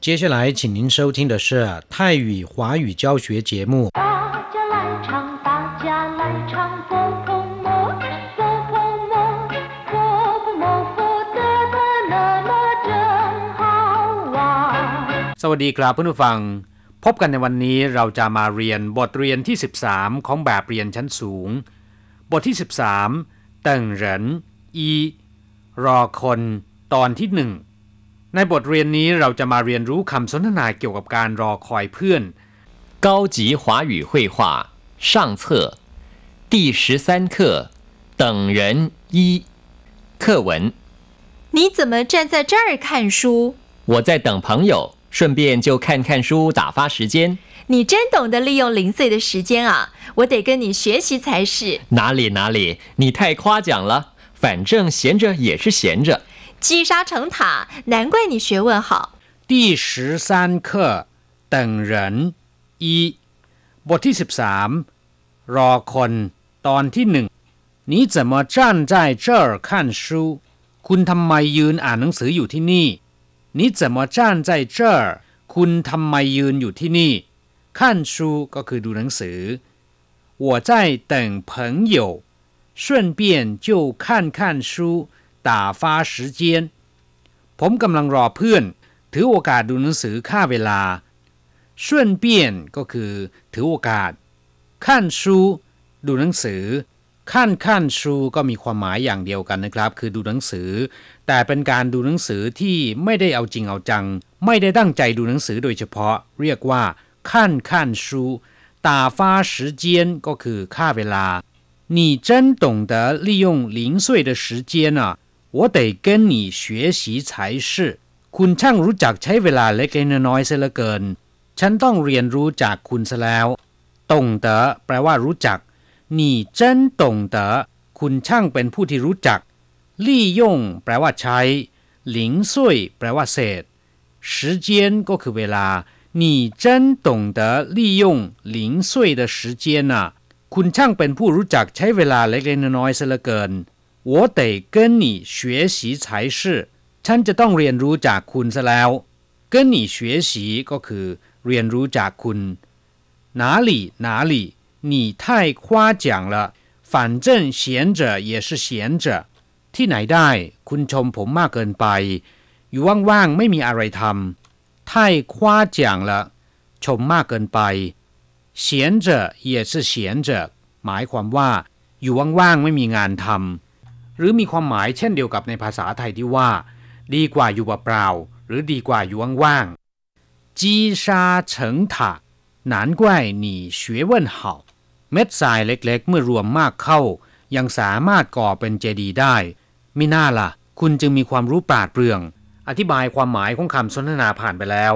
接下来，请您收听的是泰语华语教学节目。大家来唱，大家来唱，佛佛摩，佛佛摩，佛佛摩，佛得得乐乐真好玩。 สวัสดีครับเพื่อนผู้ฟัง พบกันในวันนี้เราจะมาเรียนบทเรียนที่ 13 ของแบบเรียนชั้นสูง บทที่ 13เติ่งเหรินอีรอคนตอนที่หนึ่ง ในบทเรียนนี้เราจะมาเรียนรู้คำสนทนาเกี่ยวกับการรอคอยเพื่อน 高级华语绘画上册第十三课等人一课文。你怎么站在这儿看书？我在等朋友，顺便就看看书打发时间。你真懂得利用零碎的时间啊！我得跟你学习才是。哪里哪里，你太夸奖了。反正闲着也是闲着。 积沙成塔，难怪你学问好。第十三课等人一บทที่ 13 รอคน ตอนที่หนึ่ง你怎么站在这儿看书คุณทำไมยืนอ่านหนังสืออยู่ที่นี่你怎么站在这儿คุณทำไมยืนอยู่ที่นี่看书ก็คือดูหนังสือ我在等朋友顺便就看看书 打发时间ผมกำลังรอเพื่อน ถือโอกาสดูหนังสือค่าเวลา顺便ก็คือ ถือโอกาสขั้นชูดูหนังสือขั้นขั้นชูก็มีความหมายอย่างเดียวกันนะครับ คือดูหนังสือ แต่เป็นการดูหนังสือที่ไม่ได้เอาจริงเอาจัง ไม่ได้ตั้งใจดูหนังสือโดยเฉพาะ เรียกว่าขั้นขั้นชูตาฟ้า时间ก็คือค่าเวลา你真懂得利用零碎的时间啊 我得跟你学习才是คุณช่างรู้จักใช้เวลาเล็กๆน้อยๆเสียเหลือเกิน ฉันต้องเรียนรู้จากคุณซะแล้วตงเต๋อแปลว่ารู้จัก你真懂得คุณช่างเป็นผู้ที่รู้จักลี่ย่งแปลว่าใช้หลิงซุยแปลว่าเศษ时间ก็คือเวลา你真懂得利用零碎的时间啊คุณช่างเป็นผู้รู้จักใช้เวลาเล็กๆน้อยๆเสียเหลือเกิน 我得跟你学习才是ฉันจะต้องเรียนรู้จากคุณซะแล้ว跟你学习ก็คือ เรียนรู้จากคุณ哪里哪里你太夸奖了反正闲着也是闲着ที่ไหนได้ คุณชมผมมากเกินไป อยู่ว่างๆไม่มีอะไรทำ太夸奖了ชมมากเกินไป闲着也是闲着หมายความว่า อยู่ว่างๆไม่มีงานทำ หรือมีความหมายเช่นเดียวกับในภาษาไทยที่ว่า ดีกว่าอยู่เปล่าหรือดีกว่าอยู่ว่างๆจีชาเฉิงถะนานกว่หนีเฉว่นเหาเม็ดทรายเล็กๆ เมื่อรวมมากเข้า ยังสามารถก่อเป็นเจดีย์ได้มิน่าละ่ะ คุณจึงมีความรู้ปราดเปรื่อง อธิบายความหมายของคำสนทนาผ่านไปแล้ว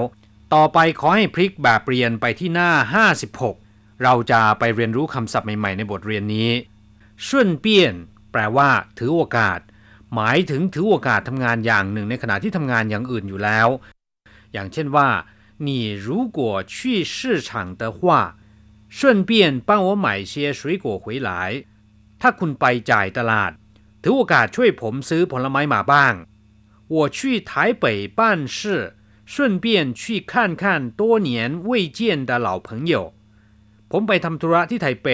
ต่อไปขอให้พลิกแบบเรียนไปที่หน้า 56 เราจะไปเรียนรู้คำศัพท์ใหม่ๆ ในบทเรียนนี้ ช่วนเปี้ยน แปลว่า ถือโอกาส หมายถึงถือโอกาสทำงานอย่างหนึ่งในขณะที่ทำงานอย่างอื่นอยู่แล้ว อย่างเช่นว่า你如果去市场的话顺便帮我买些水果回来ถ้าคุณไปจ่ายตลาด ถือโอกาสช่วยผมซื้อผลไม้มาบ้าง我去台北办事顺便去看看多年未见的老朋友ผมไปทำธุระที่ไทเป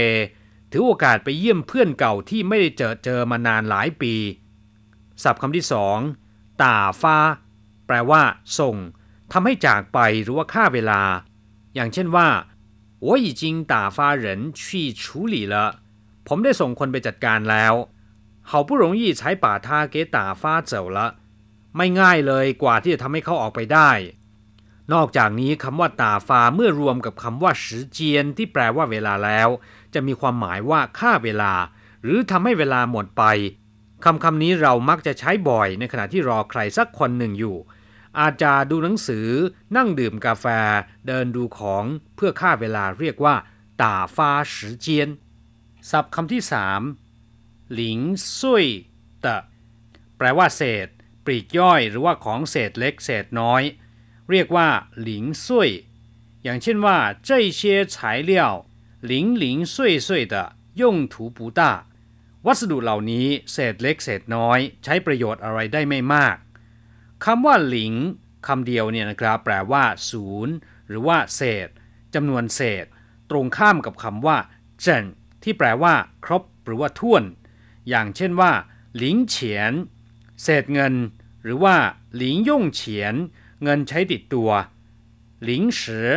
ถือโอกาสไปเยี่ยมเพื่อนเก่าที่ไม่ได้เจอเจอมานานหลายปี ศัพท์คำที่สองตาฟ้า แปลว่า ส่งทำให้จากไปหรือว่าค่าเวลา อย่างเช่นว่า我已经打发人去处理了ผมได้ส่งคนไปจัดการแล้ว好不容易才把他给打发走了ไม่ง่ายเลยกว่าที่จะทำให้เขาออกไปได้ นอกจากนี้คำว่าตาฟาเมื่อรวมกับคำว่าสือเจียนที่แปลว่าเวลาแล้ว จะมีความหมายว่าฆ่าเวลา หรือทำให้เวลาหมดไปคำคำนี้เรามักจะใช้บ่อยในขณะที่รอใครสักคนหนึ่งอยู่ อาจจะดูหนังสือ นั่งดื่มกาแฟ เดินดูของเพื่อฆ่าเวลาเรียกว่าตาฟาสือเจียนศัพท์คำที่สามหลิงซุยตะ แปลว่าเศษ ปลีกย่อยหรือว่าของเศษเล็กเศษน้อย เรียกว่าหลิงซุยอย่างเช่นว่า这些材料零零碎碎的用途不大วัสดุเหล่านี้เศษเล็กเศษน้อย ใช้ประโยชน์อะไรได้ไม่มากคำว่าหลิง คำเดียวเนี่ยนะครับ แปลว่า ศูนย์ หรือว่าเศษจำนวนเศษ ตรงข้ามกับคำว่าเจินที่แปลว่า ครบ หรือว่าท่วน อย่างเช่นว่าหลิงเฉียน เศษเงิน หรือว่าหลิงย่งเฉียน เงินใช้ติดตัวหลิงสือ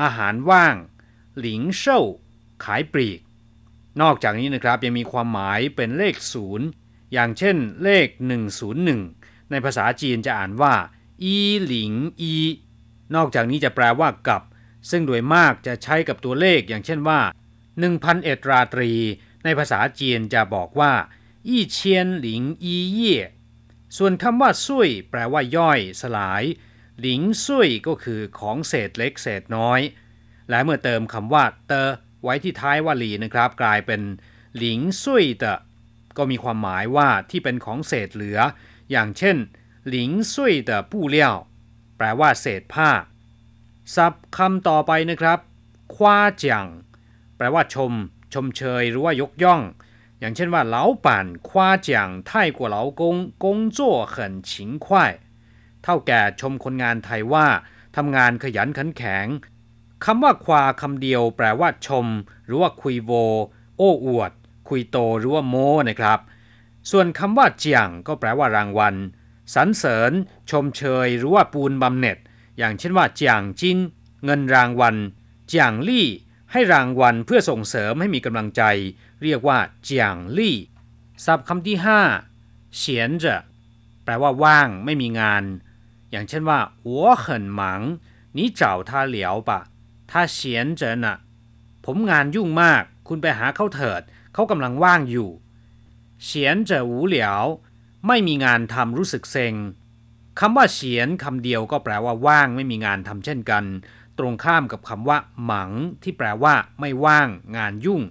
อาหารว่าง หลิงเช่าขายปลีก นอกจากนี้นะครับยังมีความหมายเป็นเลขศูนย์อย่างเช่นเลข 101 ในภาษาจีนจะอ่านว่า อีหลิงอี นอกจากนี้จะแปลว่ากับ ซึ่งโดยมากจะใช้กับตัวเลขอย่างเช่นว่า1,000เอ็ดราตรี ในภาษาจีนจะบอกว่าอีเชียนหลิงอีเย่ส่วนคำว่าซุยแปลว่าย่อย สลาย หลิงซุยก็คือของเศษเล็กเศษน้อย และเมื่อเติมคำว่าเตอไว้ที่ท้ายวลีนะครับ กลายเป็นหลิงซุยเตอก็มีความหมายว่าที่เป็นของเศษเหลือ อย่างเช่นหลิงซุยเตอปู้เลี่ยวแปลว่าเศษผ้าศัพท์คำต่อไปนะครับคว้าจังแปลว่าชม ชมเชยหรือว่ายกย่อง อย่างเช่นว่าเหลาป่านคว้าจังไทยกว่าเหลากงกงจั่วเขินฉิงควาย เท่าแก่ชมคนงานไทยว่าทำงานขยันขันแข็งคำว่าควาคำเดียวแปลว่าชม หรือว่าคุยโว โอ้อวด คุยโตหรือว่าโมนะครับ ส่วนคำว่าเจียงก็แปลว่ารางวัลสรรเสริญ ชมเชย หรือว่าปูนบำเหน็จ อย่างเช่นว่าเจียงจินเงินรางวัลเจียงลี่ ให้รางวัลเพื่อส่งเสริมให้มีกำลังใจ เรียกว่าเจียงลี่ศัพท์คำที่ห้าเฉียนจะแปลว่าว่างไม่มีงาน อย่างเช่นว่า我很忙你找他聊吧他闲着呢ผมงานยุ่งมาก คุณไปหาเขาเถิด เขากำลังว่างอยู่เฉียนจะหูเหลียวไม่มีงานทำรู้สึกเซ็งคำว่าเฉียนคำเดียวก็แปลว่าว่าง ไม่มีงานทำเช่นกัน ตรงข้ามกับคำว่า หมัง ที่แปลว่า ไม่ว่าง งานยุ่ง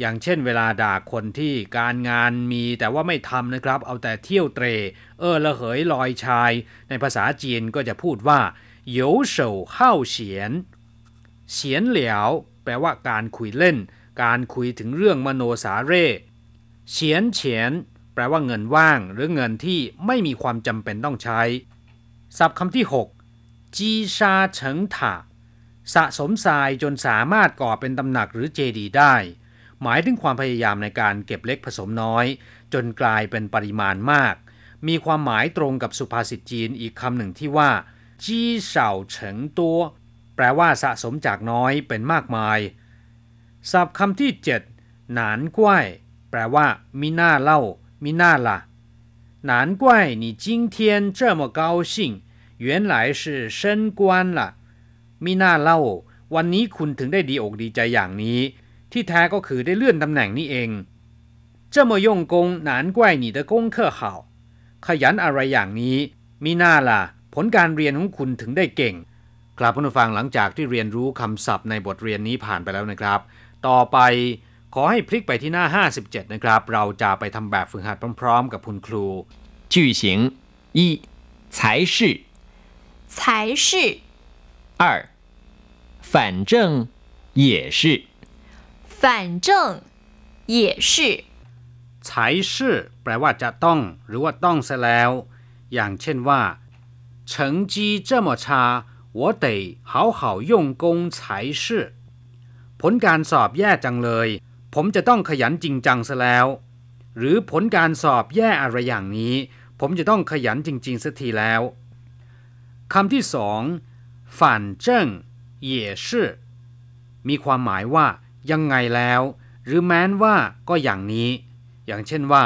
อย่างเช่นเวลาด่าคนที่การงานมีแต่ว่าไม่ทำนะครับ เอาแต่เที่ยวเตร เออละเหยลอยชาย ในภาษาจีนก็จะพูดว่าโยเฉาเข้าเฉียน เฉียนเหลียวแปลว่าการคุยเล่น การคุยถึงเรื่องมโนสาเร่เฉียนเฉียนแปลว่าเงินว่าง หรือเงินที่ไม่มีความจำเป็นต้องใช้ ศัพท์คำที่ 6 จีชาเฉิงถาสะสมทรายจนสามารถก่อเป็นตำหนักหรือเจดีย์ได้ หมายถึงความพยายามในการเก็บเล็กผสมน้อย จนกลายเป็นปริมาณมาก มีความหมายตรงกับสุภาษิตจีนอีกคำหนึ่งที่ว่าจี้เฉาเฉิงตัวแปลว่าสะสมจากน้อยเป็นมากมาย ศัพท์คำที่ 7 หนานกล้วยแปลว่ามิน่าเล่ามิน่าละ难怪你今天这么高兴原来是升官了มิน่าเล่า วันนี้คุณถึงได้ดีอกดีใจอย่างนี้ ที่แท้ก็คือได้เลื่อนตำแหน่งนี่เอง这么用功难怪你的功课好ขยันอะไรอย่างนี้มิน่าล่ะ ผลการเรียนของคุณถึงได้เก่ง ครับผู้ฟังหลังจากที่เรียนรู้คำศัพท์ในบทเรียนนี้ผ่านไปแล้วนะครับ ต่อไปขอให้พลิกไปที่หน้า 57 นะครับ เราจะไปทำแบบฝึกหัดพร้อมๆ กับคุณครู 句型一，才是；才是二，反正也是； 反正也是ใช้ชื่อแปลว่าจะต้อง หรือว่าต้องซะแล้ว อย่างเช่นว่า成绩这么差我得好好用功才是ผลการสอบแย่จังเลย ผมจะต้องขยันจริงจังซะแล้ว หรือผลการสอบแย่อะไรอย่างนี้ ผมจะต้องขยันจริงๆสักทีแล้วคำที่สอง反正也是มีความหมายว่า ยังไงแล้ว หรือแม้นว่าก็อย่างนี้ อย่างเช่นว่า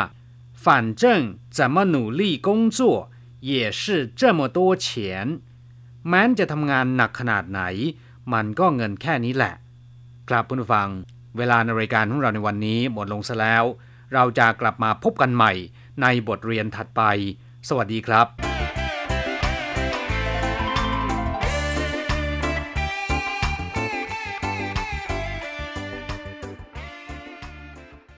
反正怎么努力工作也是这么多钱แม้นจะทำงานหนักขนาดไหน มันก็เงินแค่นี้แหละ ครับผู้ฟัง เวลาในรายการของเราในวันนี้หมดลงซะแล้ว เราจะกลับมาพบกันใหม่ในบทเรียนถัดไป สวัสดีครับ